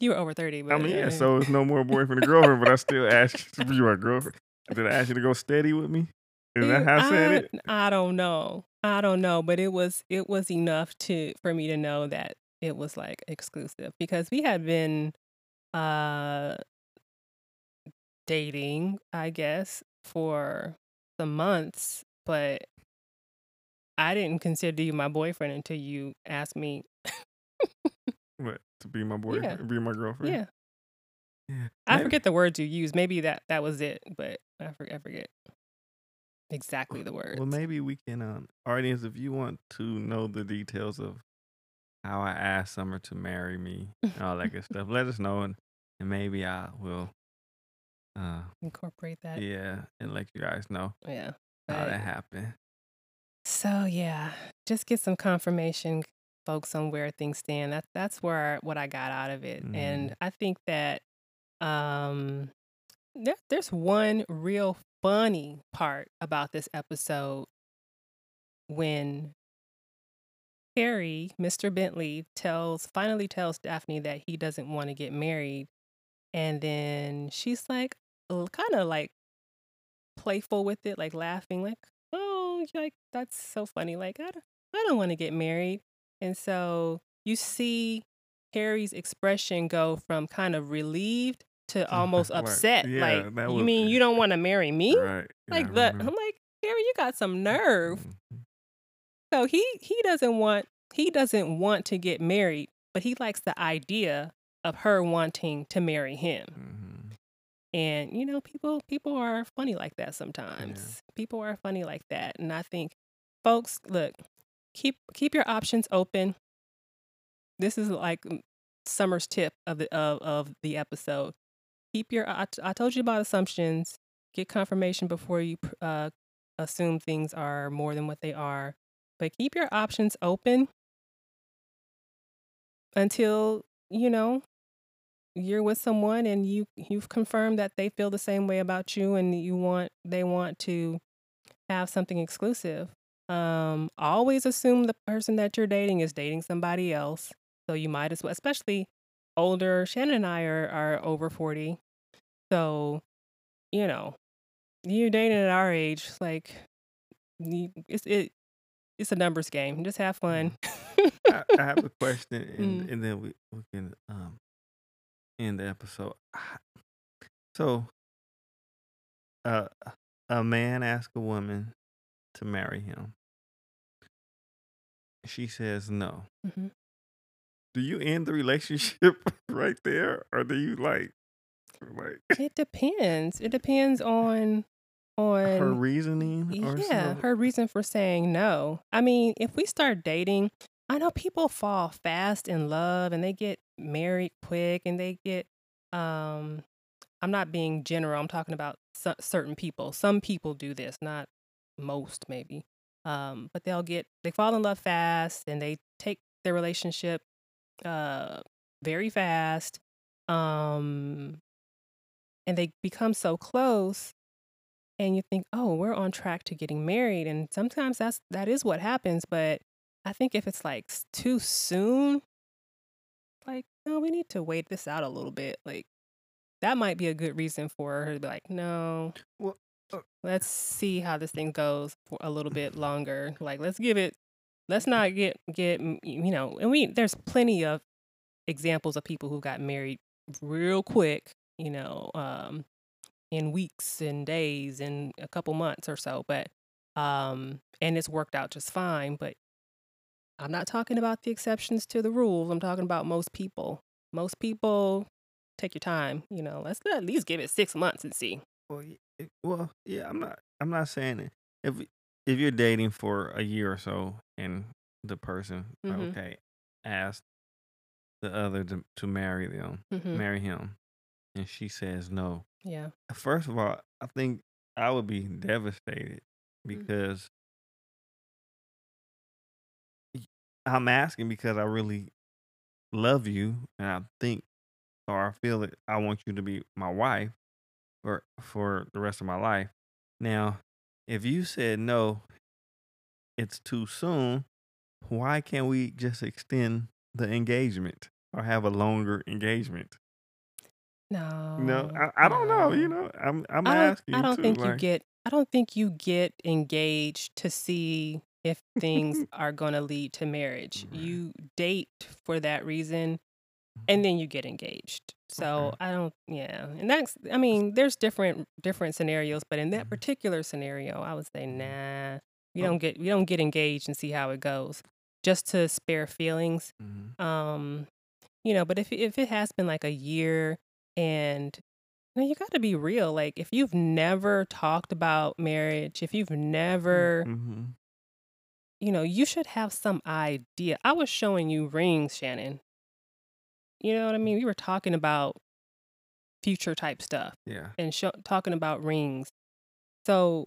you were over thirty. But I mean, yeah, uh, so it's no more boyfriend and girlfriend, but I still asked you to be my girlfriend. Did I ask you to go steady with me? Is that how I said it? I don't know. I don't know, but it was it was enough to for me to know that it was like exclusive because we had been uh dating, I guess, for some months, but I didn't consider you my boyfriend until you asked me. What? To be my boyfriend? Be my girlfriend? Yeah, Yeah. I forget the words you used. Maybe that that was it, but I forget. I forget exactly the words. Well, maybe we can, um, audience, if you want to know the details of how I asked Summer to marry me and all that good stuff, let us know, and, and maybe I will, uh, Incorporate that. yeah, and let you guys know Yeah. how that happened. So yeah, just get some confirmation, folks, on where things stand. That that's where what I got out of it, and I think that um, there, there's one real funny part about this episode when Harry, Mr. Bentley, tells finally tells Daphne that he doesn't want to get married. And then she's like kind of like playful with it, like laughing, like, oh, like that's so funny. Like, I don't, I don't want to get married. And so you see Harry's expression go from kind of relieved to almost upset. Yeah, like, that you was- mean you don't want to marry me? Right. yeah, Like the I'm like, Harry, you got some nerve. Mhm. So he he doesn't want he doesn't want to get married, but he likes the idea of her wanting to marry him. Mhm. And you know, people people are funny like that sometimes. People are funny like that, and I think folks, look, keep keep your options open. This is like Summer's tip of the of, of the episode. Keep your I, I told you about assumptions. Get confirmation before you uh, assume things are more than what they are. But keep your options open until you know you're with someone and you you've confirmed that they feel the same way about you and you want they want to have something exclusive um always assume the person that you're dating is dating somebody else so you might as well especially older shannon and i are are over 40 so you know you dating at our age like you, it's it it's a numbers game just have fun I, I have a question, and, Mm. and then we, we can um end the episode. So, uh, a man asks a woman to marry him. She says no. Mhm. Do you end the relationship right there, or do you like, like it depends it depends on on her reasoning? Or yeah, her reason for saying no. I mean, if we start dating, I know people fall fast in love and they get married quick and they get um I'm not being general. I'm talking about cer- certain people. Some people do this, not most maybe. Um but they'll get they fall in love fast and they take their relationship uh very fast. Um and they become so close and you think, "Oh, we're on track to getting married." And sometimes that's that is what happens, but I think if it's like too soon, like, no, we need to wait this out a little bit. Like that might be a good reason for her to be like, "No, Well, uh, let's see how this thing goes for a little bit longer. Like, let's give it let's not get get you know, and we there's plenty of examples of people who got married real quick, you know, um in weeks and days and a couple months or so, but um and it's worked out just fine, but I'm not talking about the exceptions to the rules. I'm talking about most people. Most people take your time, you know. Let's at least give it 6 months and see. Well, well, yeah, I'm not. I'm not saying it. If if you're dating for a year or so, and the person, Mhm. okay, asked the other to, to marry them, Mhm. marry him, and she says no. Yeah. First of all, I think I would be devastated because I'm asking because I really love you, and I think or I feel that I want you to be my wife for for the rest of my life. Now, if you said no, it's too soon. Why can't we just extend the engagement or have a longer engagement? No. No, I, I don't know. You know, I'm I'm I don't asking. I don't too, think you get I don't think you get engaged to see if things are going to lead to marriage. Right. You date for that reason and then you get engaged. So Okay. I don't yeah. And that's I mean, there's different different scenarios, but in that Mhm. particular scenario, I would say Mhm. nah. you Oh. don't get you don't get engaged and see how it goes. Just to spare feelings. Mhm. Um you know, but if if it has been like a year and you, know, you got to be real. Like if you've never talked about marriage, if you've never, Mhm. you know, you should have some idea. I was showing you rings, Shannon. You know what I mean? We were talking about future type stuff Yeah. and sho- talking about rings. So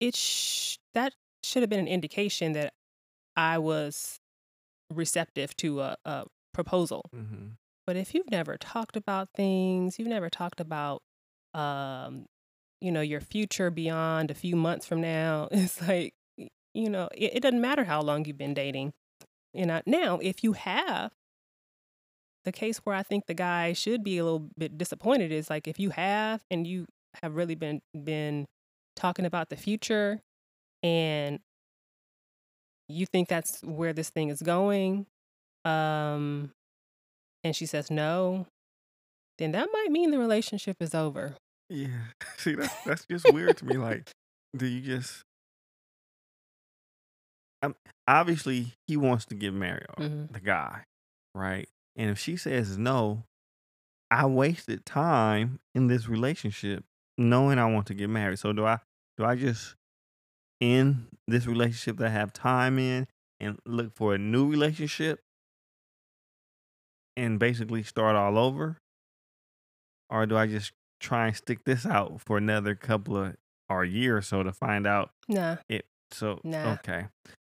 it sh- that should have been an indication that I was receptive to a, a proposal. hmm But if you've never talked about things, you've never talked about um, you know, your future beyond a few months from now. It's like, you know, it, it doesn't matter how long you've been dating. You know, now if you have the case where I think the guy should be a little bit disappointed is like if you have and you have really been been talking about the future and you think that's where this thing is going um and she says no then that might mean the relationship is over Yeah. See, that's that's just weird to me. Like, do you just? Um, obviously, he wants to get married. or Mhm. The guy, right? And if she says no, I wasted time in this relationship knowing I want to get married. So do I? Do I just end this relationship that I have time in and look for a new relationship and basically start all over? Or do I just try and stick this out for another couple of or year or so to find out nah it so Nah. okay.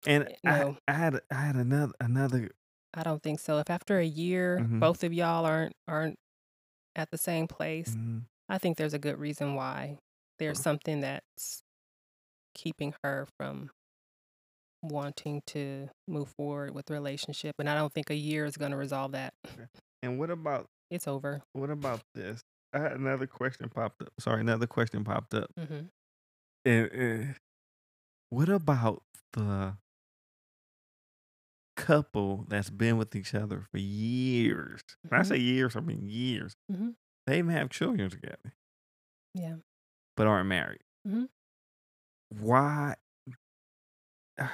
And Eh, I. I had I had another another i don't think so if after a year Mhm. both of y'all aren't aren't at the same place mhm. i think there's a good reason why there's something that's keeping her from wanting to move forward with the relationship and i don't think a year is going to resolve that and what about it's over what about this? I had another question popped up. Sorry, another question popped up. hmm And, and what about the couple that's been with each other for years? When I Mhm. say years, I mean years. Mhm. They even have children together, yeah but aren't married. Mhm. Why?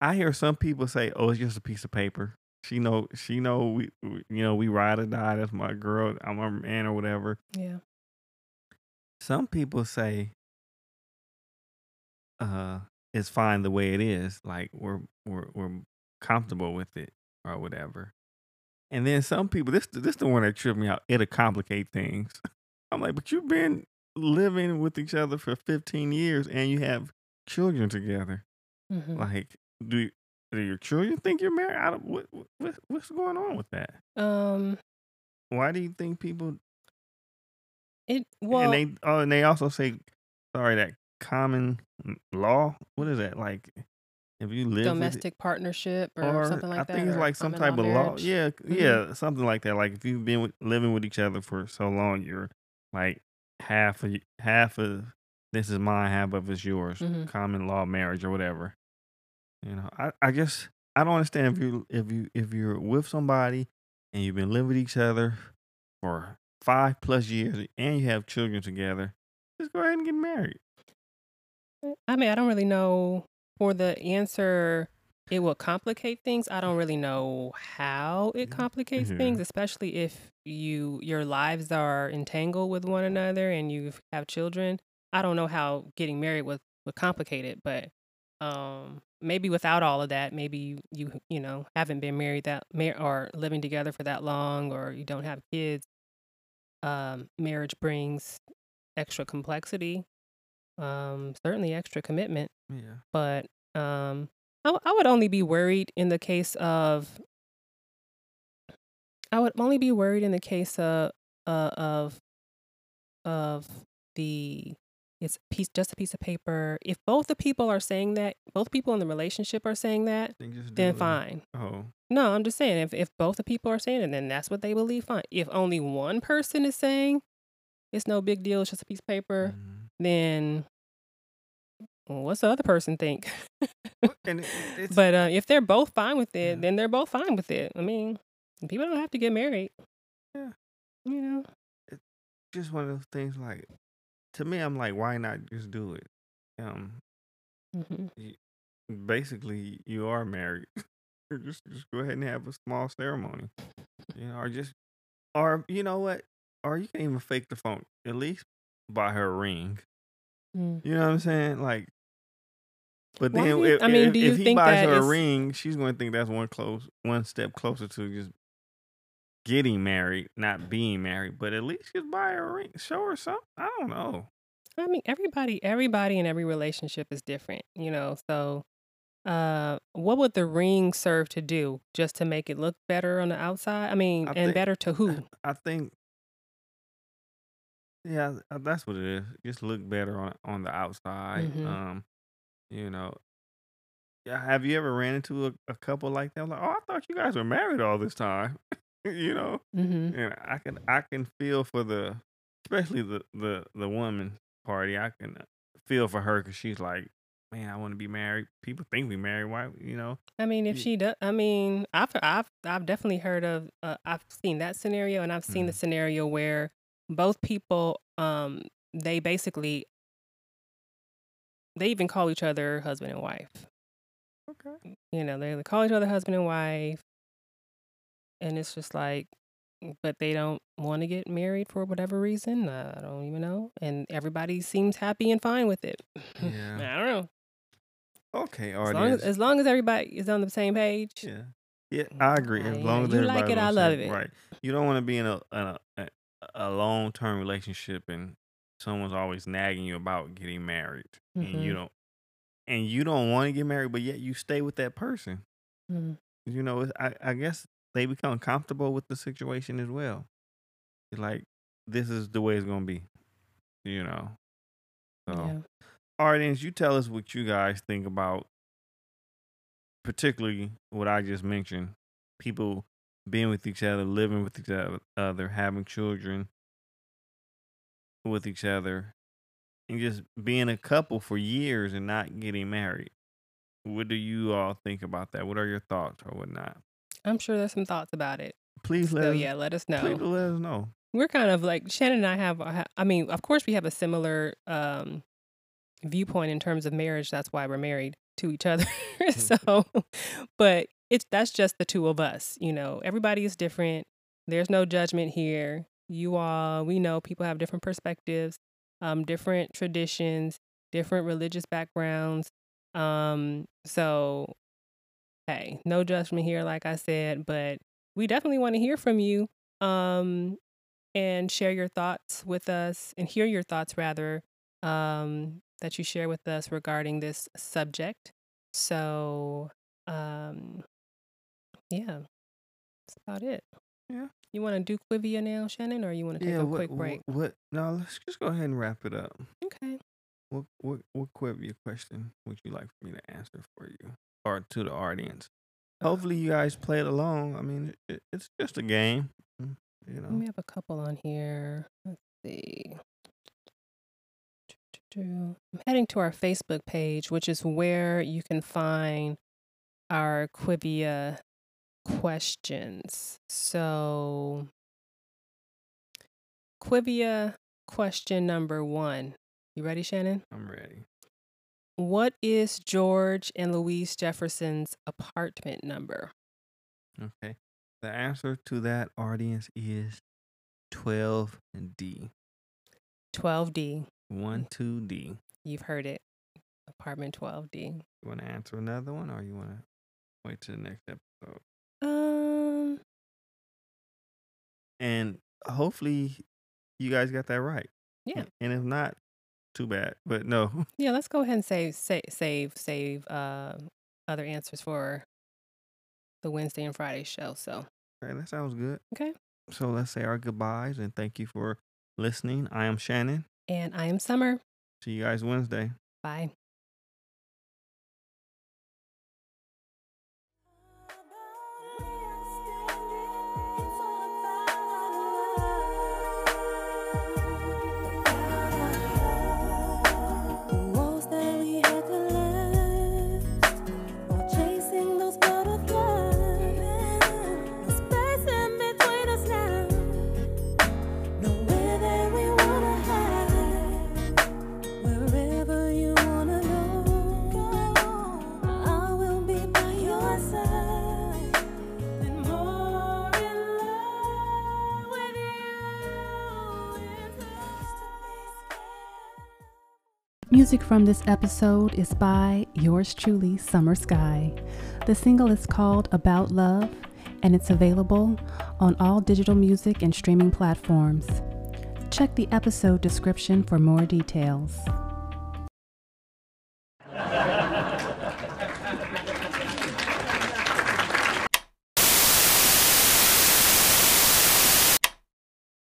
I hear some people say, "Oh, it's just a piece of paper." She know, she know, we, we you know, we ride or die. That's my girl. I'm a man or whatever. yeah Some people say, uh, it's fine the way it is. Like we're we're we're comfortable with it or whatever. And then some people, this this the one that tripped me out. It'll complicate things. I'm like, but you've been living with each other for 15 years and you have children together. hmm Like, do do your children think you're married? I don't, what, what what's going on with that? um Why do you think people? it well and they oh, and they also say, sorry, that common law. What is that like? If you live domestic partnership or, something like I that think it's like some type of law. Yeah, Mhm. yeah, something like that. Like if you've been with, living with each other for so long, you're like half of half of this is mine, half of it's yours. Mhm. Common law marriage or whatever. You know, I I just I don't understand if you if you if you're with somebody and you've been living with each other for five plus years and you have children together, just go ahead and get married. I mean, I don't really know for the answer. It will complicate things. I don't really know how it Yeah. complicates Yeah. things, especially if you your lives are entangled with one another and you have children. I don't know how getting married would would complicate it, but um, maybe without all of that, maybe you you, you know haven't been married that mar- or living together for that long, or you don't have kids. Um, marriage brings extra complexity um certainly extra commitment Yeah. but um I, w- I would only be worried in the case of i would only be worried in the case of uh, of of the it's piece just a piece of paper if both the people are saying that both people in the relationship are saying that Then then fine Oh. no i'm just saying if, if both the people are saying it then that's what they believe fine if only one person is saying it's no big deal it's just a piece of paper mhm. Then what's the other person think? It's but uh, if they're both fine with it, Yeah. then they're both fine with it. I mean, people don't have to get married. Yeah. You know. just one of those things like to me i'm like why not just do it um hmm basically you are married just just go ahead and have a small ceremony you know or just or you know what or you can even fake the phone at least buy her a ring Mm. you know what i'm saying like but Why then you- if, I mean, if, do you if he think buys her a ring she's going to think that's one close one step closer to just getting married not being married but at least just buy her a ring show her something i don't know I mean, everybody, everybody in every relationship is different. You know. So, uh, what would the ring serve to do? Just to make it look better on the outside? I mean, I and think- better to who? I think Yeah, uh, that's what it is. Just look better on on the outside. Mhm. Um, you know. Yeah, have you ever ran into a, a couple like that? Like, oh, I thought you guys were married all this time. you know, Mm-hmm. and I can I can feel for the, especially the the the woman party. I can feel for her because she's like, man, I want to be married. People think we married. Why, you know? I mean, if she does, I mean, I've I've I've definitely heard of. Uh, I've seen that scenario, and I've seen the Mhm. scenario where both people, um, they basically, they even call each other husband and wife. Okay. You know, they call each other husband and wife, and it's just like, but they don't want to get married for whatever reason. I don't even know, and everybody seems happy and fine with it. Yeah. I don't know. Okay, As long as, audience. as long as everybody is on the same page. Yeah. Yeah, I agree. As long as you like it, I love same- it. Right. You don't want to be in a a, a, a long term relationship and someone's always nagging you about getting married, and you Mhm. don't, and you don't want to get married, but yet you stay with that person. Mhm. You know, I I guess they become comfortable with the situation as well. It's like this is the way it's gonna be. You know. So. Yeah. audience, you tell us what you guys think about, particularly what I just mentioned: people being with each other, living with each other, having children with each other, and just being a couple for years and not getting married. What do you all think about that? What are your thoughts or whatnot? I'm sure there's some thoughts about it. Please let So us, yeah, let us know. please let us know. We're kind of like Shannon and I have. I mean, of course, we have a similar um, viewpoint in terms of marriage. That's why we're married to each other. so, but it's that's just the two of us. You know, everybody is different. There's no judgment here. You all, we know people have different perspectives, um, different traditions, different religious backgrounds. Um, so, hey, no judgment here, like I said, but we definitely want to hear from you. Um, and share your thoughts with us and hear your thoughts rather um, that you share with us regarding this subject. So, um, yeah, that's about it. Yeah. You want to do Quivia now, Shannon, or you want to take yeah. a what, quick break? What, what? No, let's just go ahead and wrap it up. Okay. What what what Quivia question would you like for me to answer for you or to the audience? Uh, Hopefully, you guys played along. I mean, it, it's just a game, You know. We have a couple on here. Let's see. I'm heading to our Facebook page, which is where you can find our Quivia questions. So, Quivia question number one. You ready, Shannon? I'm ready. What is George and Louise Jefferson's apartment number? Okay. The answer to that audience is twelve D. 12D. One two D. You've heard it. Apartment 12D. You want to answer another one, or you want to wait till the next episode? Um, And hopefully, you guys got that right. Yeah. And if not, too bad. But no. yeah, let's go ahead and save, save, save, save uh, other answers for the Wednesday and Friday show. So, Okay, that sounds good. Okay. So let's say our goodbyes and thank you for listening. I am Shannon. and I am Summer. See you guys Wednesday. Bye. Music from this episode is by yours truly, Summer Skye. The single is called About Love and it's available on all digital music and streaming platforms. Check the episode description for more details.